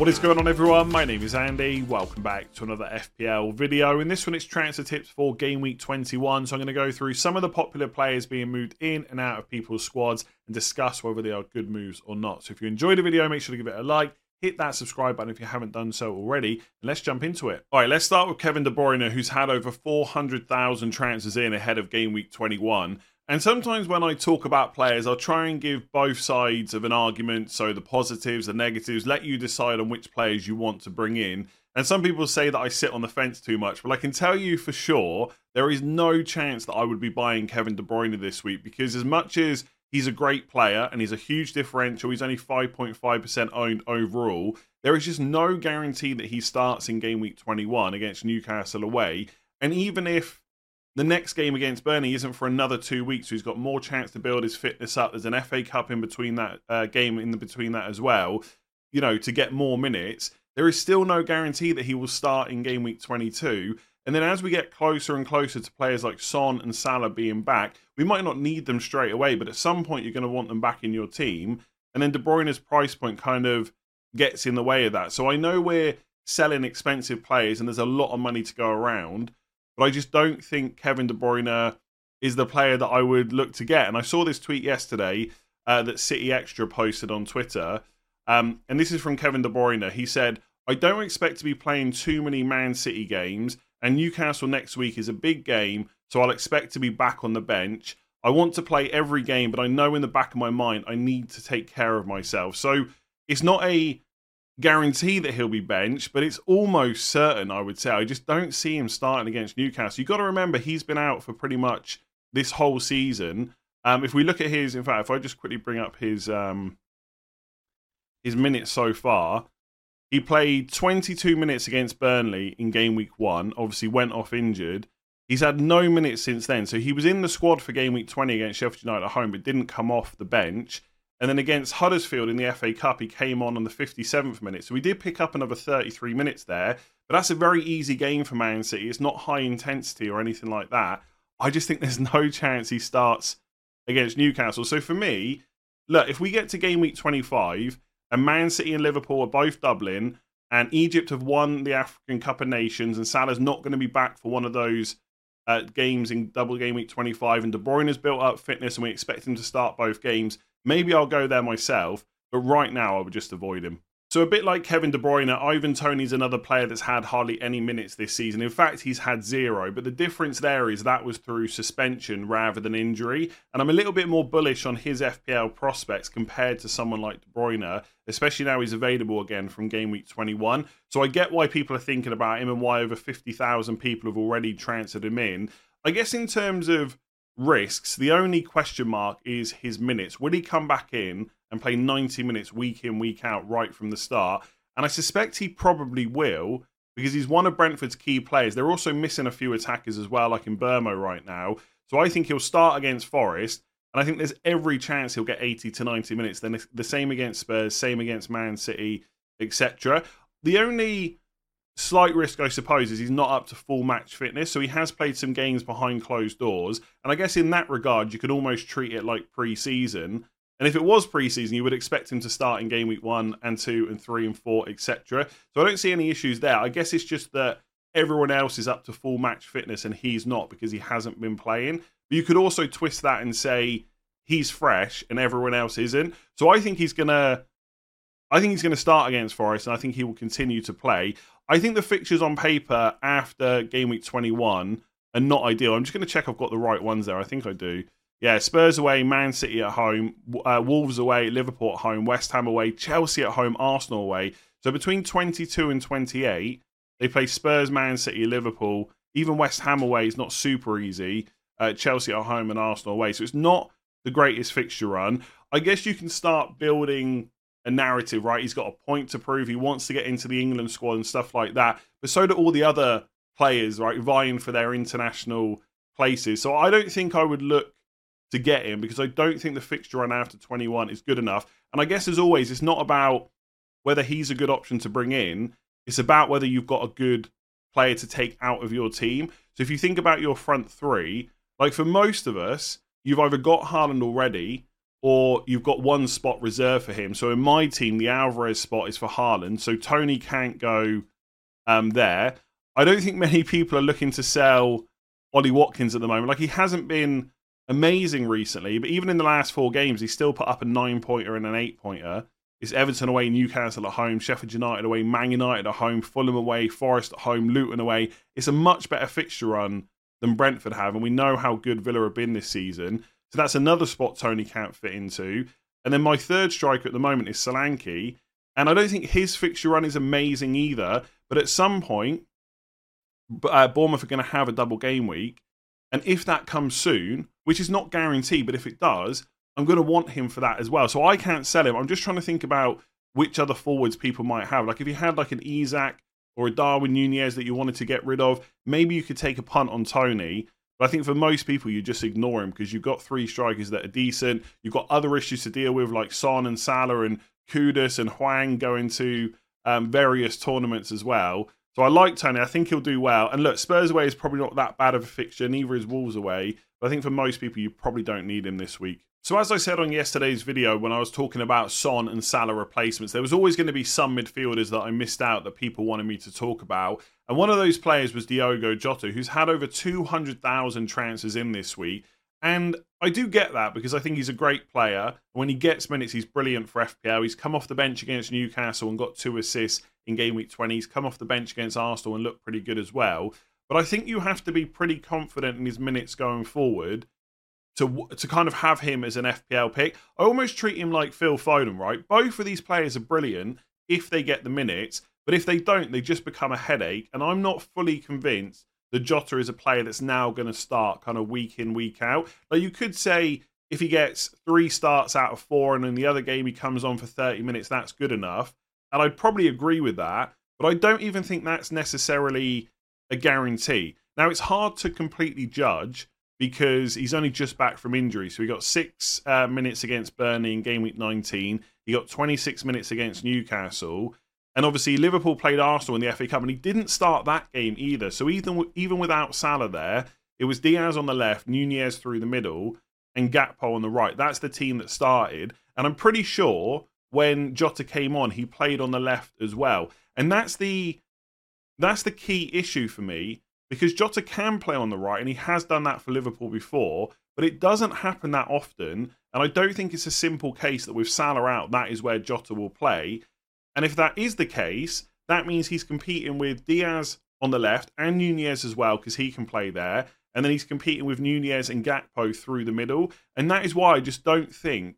What is going on, everyone? My name is Andy. Welcome back to another FPL video. In this one, it's transfer tips for game week 21. So, I'm going to go through some of the popular players being moved in and out of people's squads and discuss whether they are good moves or not. So, if you enjoyed the video, make sure to give it a like. Hit that subscribe button if you haven't done so already. And let's jump into it. All right, let's start with Kevin De Bruyne, who's had over 400,000 transfers in ahead of game week 21. And sometimes when I talk about players, I'll try and give both sides of an argument. So the positives, the negatives, let you decide on which players you want to bring in. And some people say that I sit on the fence too much, but I can tell you for sure there is no chance that I would be buying Kevin De Bruyne this week because as much as he's a great player and he's a huge differential, he's only 5.5% owned overall. There is just no guarantee that he starts in game week 21 against Newcastle away. And even if the next game against Burnley isn't for another two weeks, so he's got more chance to build his fitness up. There's an FA Cup in between that uh, game in between that as well. You know, to get more minutes, there is still no guarantee that he will start in game week 22. And then as we get closer and closer to players like Son and Salah being back, we might not need them straight away, but at some point you're going to want them back in your team. And then De Bruyne's price point kind of gets in the way of that. So I know we're selling expensive players and there's a lot of money to go around. But I just don't think Kevin De Bruyne is the player that I would look to get. And I saw this tweet yesterday uh, that City Extra posted on Twitter. Um, and this is from Kevin De Bruyne. He said, I don't expect to be playing too many Man City games, and Newcastle next week is a big game, so I'll expect to be back on the bench. I want to play every game, but I know in the back of my mind I need to take care of myself. So it's not a guarantee that he'll be benched, but it's almost certain, I would say. I just don't see him starting against Newcastle. You've got to remember, he's been out for pretty much this whole season. Um, if we look at his, in fact, if I just quickly bring up his um, his minutes so far, he played 22 minutes against Burnley in game week one. Obviously, went off injured. He's had no minutes since then. So he was in the squad for game week 20 against Sheffield United at home, but didn't come off the bench. And then against Huddersfield in the FA Cup, he came on on the 57th minute. So we did pick up another 33 minutes there. But that's a very easy game for Man City. It's not high intensity or anything like that. I just think there's no chance he starts against Newcastle. So for me, look, if we get to game week 25 and Man City and Liverpool are both doubling and Egypt have won the African Cup of Nations and Salah's not going to be back for one of those uh, games in double game week 25 and De Bruyne has built up fitness and we expect him to start both games – Maybe I'll go there myself, but right now I would just avoid him. So, a bit like Kevin De Bruyne, Ivan Toney's another player that's had hardly any minutes this season. In fact, he's had zero, but the difference there is that was through suspension rather than injury. And I'm a little bit more bullish on his FPL prospects compared to someone like De Bruyne, especially now he's available again from game week 21. So, I get why people are thinking about him and why over 50,000 people have already transferred him in. I guess in terms of risks. The only question mark is his minutes. Will he come back in and play 90 minutes week in, week out right from the start? And I suspect he probably will because he's one of Brentford's key players. They're also missing a few attackers as well, like in Mbeumo right now. So I think he'll start against Forest. And I think there's every chance he'll get 80 to 90 minutes. Then the same against Spurs, same against Man City, etc. The only Slight risk, I suppose, is he's not up to full match fitness, so he has played some games behind closed doors. And I guess in that regard, you could almost treat it like pre season. And if it was pre-season, you would expect him to start in game week one and two and three and four, etc. So I don't see any issues there. I guess it's just that everyone else is up to full match fitness and he's not because he hasn't been playing. But you could also twist that and say he's fresh and everyone else isn't. So I think he's gonna I think he's to start against Forest, and I think he will continue to play. I think the fixtures on paper after game week 21 are not ideal. I'm just going to check I've got the right ones there. I think I do. Yeah, Spurs away, Man City at home, uh, Wolves away, Liverpool at home, West Ham away, Chelsea at home, Arsenal away. So between 22 and 28, they play Spurs, Man City, Liverpool. Even West Ham away is not super easy. Uh, Chelsea at home and Arsenal away. So it's not the greatest fixture run. I guess you can start building a narrative, right? He's got a point to prove. He wants to get into the England squad and stuff like that. But so do all the other players, right? Vying for their international places. So I don't think I would look to get him because I don't think the fixture run after 21 is good enough. And I guess as always, it's not about whether he's a good option to bring in. It's about whether you've got a good player to take out of your team. So if you think about your front three, like for most of us, you've either got Haaland already or you've got one spot reserved for him. So in my team, the Alvarez spot is for Haaland, so Toney can't go um, there. I don't think many people are looking to sell Ollie Watkins at the moment. Like he hasn't been amazing recently, but even in the last four games, he still put up a nine pointer and an eight pointer. It's Everton away, Newcastle at home, Sheffield United away, Man United at home, Fulham away, Forest at home, Luton away. It's a much better fixture run than Brentford have, and we know how good Villa have been this season. So that's another spot Toney can't fit into. And then my third striker at the moment is Solanke. And I don't think his fixture run is amazing either. But at some point, uh, Bournemouth are going to have a double game week. And if that comes soon, which is not guaranteed, but if it does, I'm going to want him for that as well. So I can't sell him. I'm just trying to think about which other forwards people might have. Like if you had like an Isak or a Darwin Nunez that you wanted to get rid of, maybe you could take a punt on Toney. But I think for most people, you just ignore him because you've got three strikers that are decent. You've got other issues to deal with, like Son and Salah and Kudus and Hwang going to um, various tournaments as well. So I like Toney. I think he'll do well. And look, Spurs away is probably not that bad of a fixture. Neither is Wolves away. But I think for most people, you probably don't need him this week. So, as I said on yesterday's video when I was talking about Son and Salah replacements, there was always going to be some midfielders that I missed out that people wanted me to talk about. And one of those players was Diogo Jota, who's had over 200,000 transfers in this week. And I do get that because I think he's a great player. When he gets minutes, he's brilliant for FPL. He's come off the bench against Newcastle and got two assists in game week 20. He's come off the bench against Arsenal and looked pretty good as well. But I think you have to be pretty confident in his minutes going forward to to kind of have him as an FPL pick. I almost treat him like Phil Foden, right? Both of these players are brilliant if they get the minutes, but if they don't, they just become a headache. And I'm not fully convinced that Jota is a player that's now going to start kind of week in, week out. Like you could say if he gets three starts out of four and in the other game he comes on for 30 minutes, that's good enough. And I'd probably agree with that, but I don't even think that's necessarily a guarantee. Now, it's hard to completely judge because he's only just back from injury. So he got six uh, minutes against Burnley in game week 19. He got 26 minutes against Newcastle. And obviously, Liverpool played Arsenal in the FA Cup, and he didn't start that game either. So even even without Salah there, it was Diaz on the left, Nunez through the middle, and Gakpo on the right. That's the team that started. And I'm pretty sure when Jota came on, he played on the left as well. And that's the that's the key issue for me because Jota can play on the right and he has done that for Liverpool before, but it doesn't happen that often. And I don't think it's a simple case that with Salah out, that is where Jota will play. And if that is the case, that means he's competing with Diaz on the left and Nunez as well, because he can play there. And then he's competing with Nunez and Gakpo through the middle. And that is why I just don't think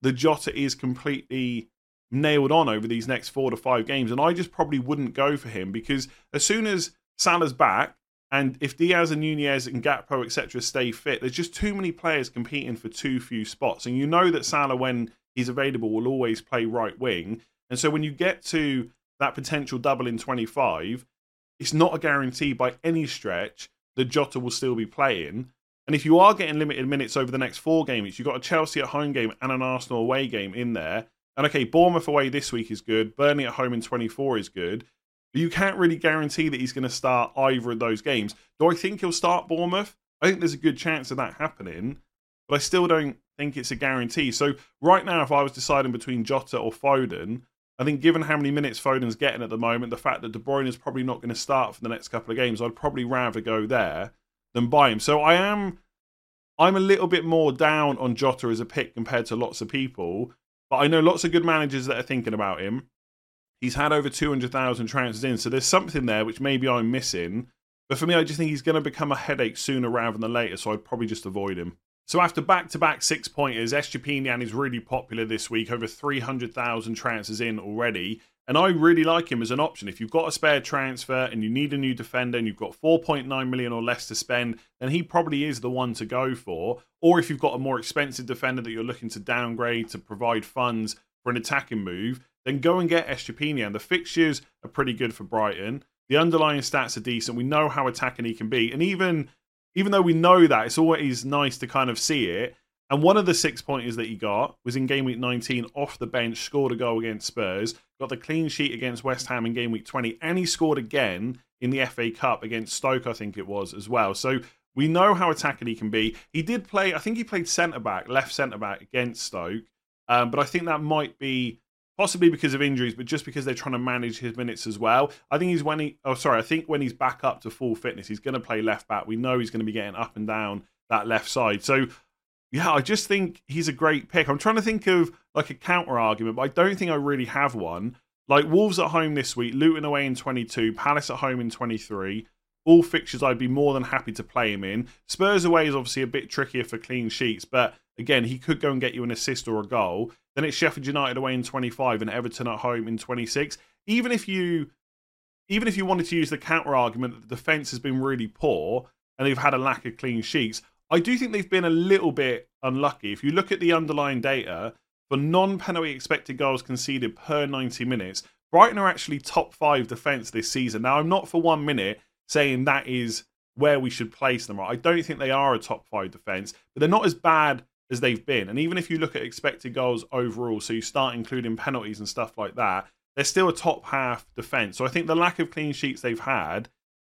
the Jota is completely nailed on over these next four to five games. And I just probably wouldn't go for him because as soon as Salah's back, and if Diaz and Nunez and Gakpo, etc., stay fit, there's just too many players competing for too few spots. And you know that Salah, when he's available, will always play right wing. And so when you get to that potential double in 25, it's not a guarantee by any stretch that Jota will still be playing. And if you are getting limited minutes over the next four games, you've got a Chelsea at home game and an Arsenal away game in there. And okay, Bournemouth away this week is good. Burnley at home in 24 is good. But you can't really guarantee that he's going to start either of those games. Do I think he'll start Bournemouth? I think there's a good chance of that happening, but I still don't think it's a guarantee. So right now, if I was deciding between Jota or Foden, I think given how many minutes Foden's getting at the moment, the fact that De Bruyne is probably not going to start for the next couple of games, I'd probably rather go there than buy him. So I am, I'm a little bit more down on Jota as a pick compared to lots of people, but I know lots of good managers that are thinking about him. He's had over 200,000 transfers in, so there's something there which maybe I'm missing. But for me, I just think he's going to become a headache sooner rather than later, so I'd probably just avoid him. So after back-to-back six pointers, Estupiñán is really popular this week, over 300,000 transfers in already. And I really like him as an option. If you've got a spare transfer and you need a new defender and you've got 4.9 million or less to spend, then he probably is the one to go for. Or if you've got a more expensive defender that you're looking to downgrade to provide funds for an attacking move, then go and get Estupiñán. The fixtures are pretty good for Brighton. The underlying stats are decent. We know how attacking he can be. And even even though we know that, it's always nice to kind of see it. And one of the six pointers that he got was in game week 19 off the bench, scored a goal against Spurs, got the clean sheet against West Ham in game week 20, and he scored again in the FA Cup against Stoke, I think it was as well. So We know how attacking he can be. He did play, I think he played centre back, left centre back against Stoke, um, but I think that might be possibly because of injuries, but just because they're trying to manage his minutes as well. I think he's when he, oh, sorry, I think when he's back up to full fitness, he's going to play left back. We know he's going to be getting up and down that left side. So, yeah, I just think he's a great pick. I'm trying to think of like a counter argument, but I don't think I really have one. Like Wolves at home this week, Luton away in 22, Palace at home in 23. All fixtures I'd be more than happy to play him in. Spurs away is obviously a bit trickier for clean sheets, but again, he could go and get you an assist or a goal. Then it's Sheffield United away in 25 and Everton at home in 26. Even if you even if you wanted to use the counter argument that the defence has been really poor and they've had a lack of clean sheets, I do think they've been a little bit unlucky. If you look at the underlying data, for non penalty expected goals conceded per 90 minutes, Brighton are actually top five defence this season. Now, I'm not for one minute saying that is where we should place them. I don't think they are a top five defence, but they're not as bad as they've been. And even if you look at expected goals overall, so you start including penalties and stuff like that, they're still a top half defence. So I think the lack of clean sheets they've had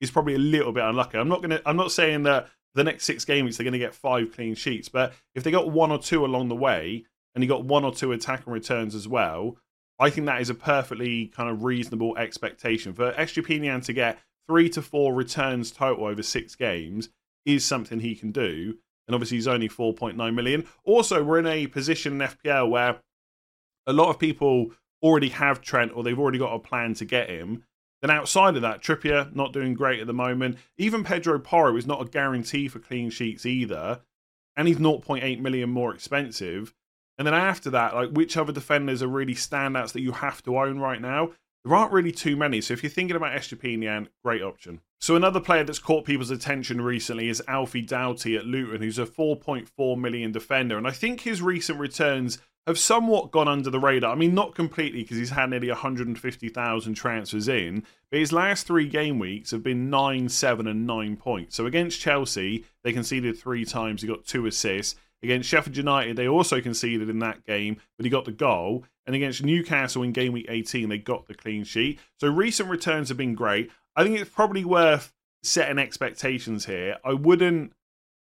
is probably a little bit unlucky. I'm not gonna I'm not saying that the next six game weeks they're gonna get five clean sheets, but if they got one or two along the way, and you got one or two attack and returns as well, I think that is a perfectly kind of reasonable expectation. For Estupiñán to get three to four returns total over six games is something he can do. And obviously, he's only 4.9 million. Also, we're in a position in FPL where a lot of people already have Trent or they've already got a plan to get him. Then outside of that, Trippier not doing great at the moment. Even Pedro Porro is not a guarantee for clean sheets either, and he's 0.8 million more expensive. And then after that, like which other defenders are really standouts that you have to own right now? There aren't really too many. So if you're thinking about Estupiñán, great option. So another player that's caught people's attention recently is Alfie Doughty at Luton, who's a 4.4 million defender. And I think his recent returns have somewhat gone under the radar. I mean, not completely because he's had nearly 150,000 transfers in, but his last three game weeks have been 9, 7, and 9 points. So against Chelsea, they conceded three times, he got two assists. Against Sheffield United, they also conceded in that game, but he got the goal. And against Newcastle in game week 18, they got the clean sheet. So recent returns have been great. I think it's probably worth setting expectations here. I wouldn't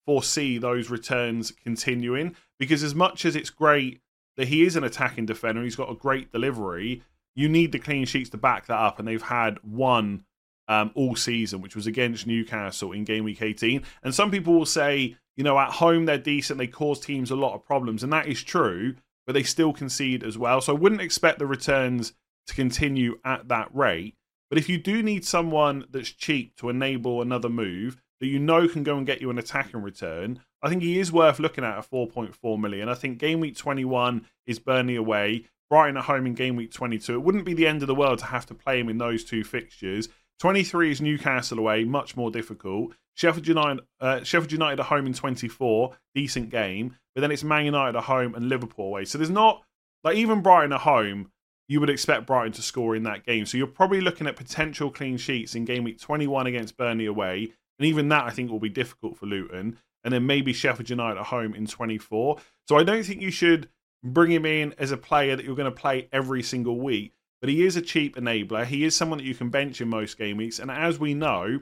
foresee those returns continuing because, as much as it's great that he is an attacking defender, he's got a great delivery, you need the clean sheets to back that up. And they've had one um, all season, which was against Newcastle in game week 18. And some people will say, you know, at home they're decent, they cause teams a lot of problems, and that is true, but they still concede as well. So I wouldn't expect the returns to continue at that rate. But if you do need someone that's cheap to enable another move that you know can go and get you an attacking return, I think he is worth looking at at 4.4 million. I think game week 21 is Burnley away, Brighton at home in game week 22. It wouldn't be the end of the world to have to play him in those two fixtures. 23 is Newcastle away, much more difficult. Sheffield United, uh, Sheffield United at home in 24, decent game. But then it's Man United at home and Liverpool away. So there's not, like, even Brighton at home, you would expect Brighton to score in that game. So you're probably looking at potential clean sheets in game week 21 against Burnley away. And even that, I think, will be difficult for Luton. And then maybe Sheffield United at home in 24. So I don't think you should bring him in as a player that you're going to play every single week. But he is a cheap enabler. He is someone that you can bench in most game weeks. And as we know,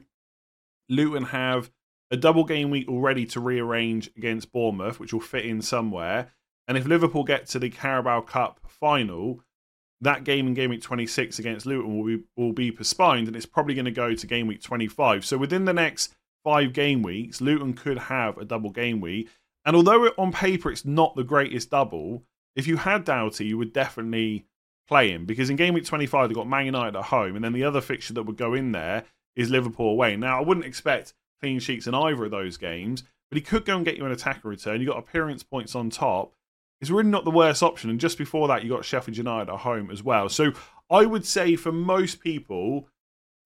Luton have a double game week already to rearrange against Bournemouth, which will fit in somewhere. And if Liverpool get to the Carabao Cup final, that game in game week 26 against Luton will be will be postponed, and it's probably going to go to game week 25. So within the next five game weeks, Luton could have a double game week. And although on paper it's not the greatest double, if you had Doughty, you would definitely play him because in game week 25 they've got Man United at home, and then the other fixture that would go in there is Liverpool away. Now I wouldn't expect clean sheets in either of those games, but he could go and get you an attacker return. You got appearance points on top. It's really not the worst option. And just before that, you got Sheffield United at home as well. So I would say for most people,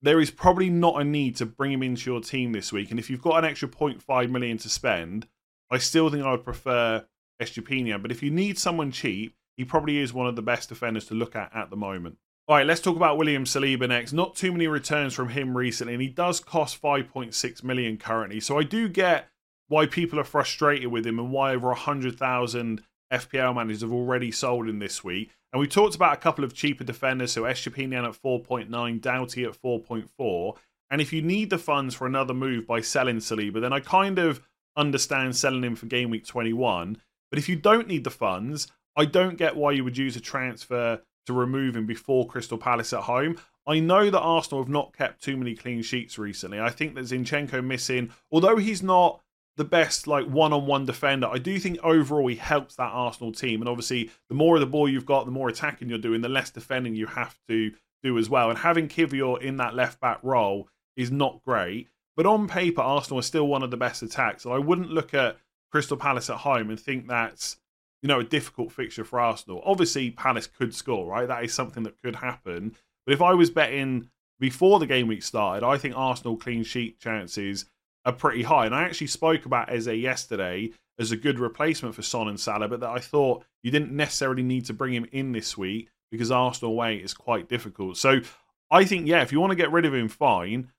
there is probably not a need to bring him into your team this week. And if you've got an extra 0.5 million to spend, I still think I would prefer Estupiñán. But if you need someone cheap, he probably is one of the best defenders to look at at the moment. All right, let's talk about William Saliba next. Not too many returns from him recently, and he does cost 5.6 million currently. So I do get why people are frustrated with him and why over 100,000 FPL managers have already sold him this week. And we talked about a couple of cheaper defenders, so Estupiñán at 4.9, Doughty at 4.4, And if you need the funds for another move by selling Saliba, then I kind of understand selling him for game week 21. But if you don't need the funds, I don't get why you would use a transfer to remove him before Crystal Palace at home. I know that Arsenal have not kept too many clean sheets recently. I think that Zinchenko missing, although he's not the best like one-on-one defender. I do think overall he helps that Arsenal team. And obviously, the more of the ball you've got, the more attacking you're doing, the less defending you have to do as well. And having Kiwior in that left back role is not great. But on paper, Arsenal are still one of the best attacks. So I wouldn't look at Crystal Palace at home and think that's you know a difficult fixture for Arsenal. Obviously, Palace could score, right? That is something that could happen. But if I was betting before the game week started, I think Arsenal clean sheet chances are pretty high. And I actually spoke about Eze yesterday as a good replacement for Son and Salah, but that I thought you didn't necessarily need to bring him in this week because Arsenal away is quite difficult. So I think, yeah, if you want to get rid of him, fine.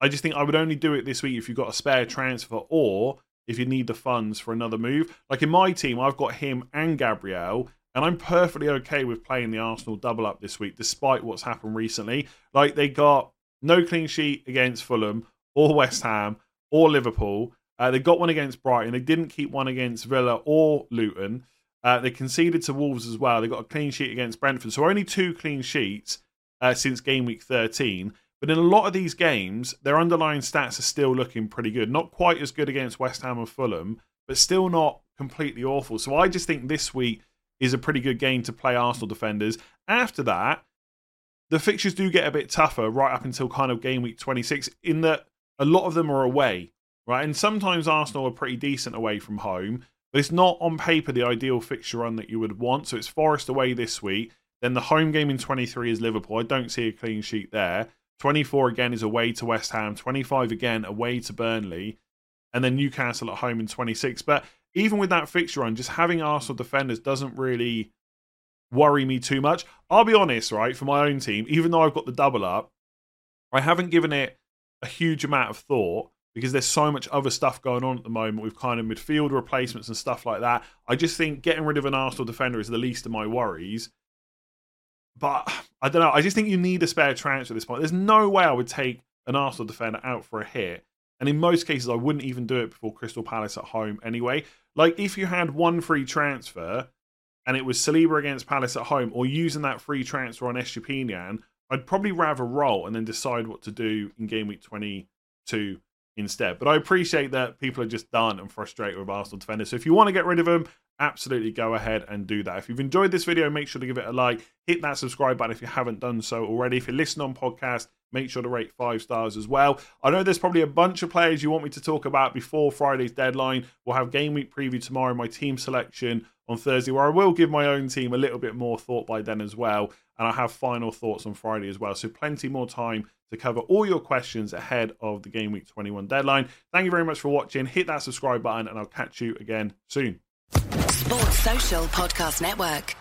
I just think I would only do it this week if you've got a spare transfer or if you need the funds for another move. Like in my team, I've got him and Gabriel, and I'm perfectly okay with playing the Arsenal double up this week, despite what's happened recently. Like they got no clean sheet against Fulham or West Ham or Liverpool. Uh, they got one against Brighton. They didn't keep one against Villa or Luton. Uh, they conceded to Wolves as well. They got a clean sheet against Brentford. So only two clean sheets uh, since game week 13. But in a lot of these games, their underlying stats are still looking pretty good. Not quite as good against West Ham and Fulham, but still not completely awful. So I just think this week is a pretty good game to play Arsenal defenders. After that, the fixtures do get a bit tougher right up until kind of game week 26, in that a lot of them are away, right? And sometimes Arsenal are pretty decent away from home, but it's not on paper the ideal fixture run that you would want. So it's Forest away this week. Then the home game in 23 is Liverpool. I don't see a clean sheet there. 24 again is away to West Ham, 25 again away to Burnley, and then Newcastle at home in 26. But even with that fixture on, just having Arsenal defenders doesn't really worry me too much. I'll be honest, right, for my own team, even though I've got the double up, I haven't given it a huge amount of thought because there's so much other stuff going on at the moment with kind of midfield replacements and stuff like that. I just think getting rid of an Arsenal defender is the least of my worries. But I don't know. I just think you need a spare transfer at this point. There's no way I would take an Arsenal defender out for a hit. And in most cases, I wouldn't even do it before Crystal Palace at home anyway. Like if you had one free transfer and it was Saliba against Palace at home or using that free transfer on Estupiñán, I'd probably rather roll and then decide what to do in game week 22 instead. But I appreciate that people are just done and frustrated with Arsenal defenders. So if you want to get rid of them, absolutely go ahead and do that. If you've enjoyed this video, make sure to give it a like. Hit that subscribe button if you haven't done so already. If you're listening on podcast, make sure to rate five stars as well. I know there's probably a bunch of players you want me to talk about before Friday's deadline. We'll have game week preview tomorrow, my team selection on Thursday, where I will give my own team a little bit more thought by then as well. And I'll have final thoughts on Friday as well. So plenty more time to cover all your questions ahead of the game week 21 deadline. Thank you very much for watching. Hit that subscribe button, and I'll catch you again soon. Sports Social Podcast Network.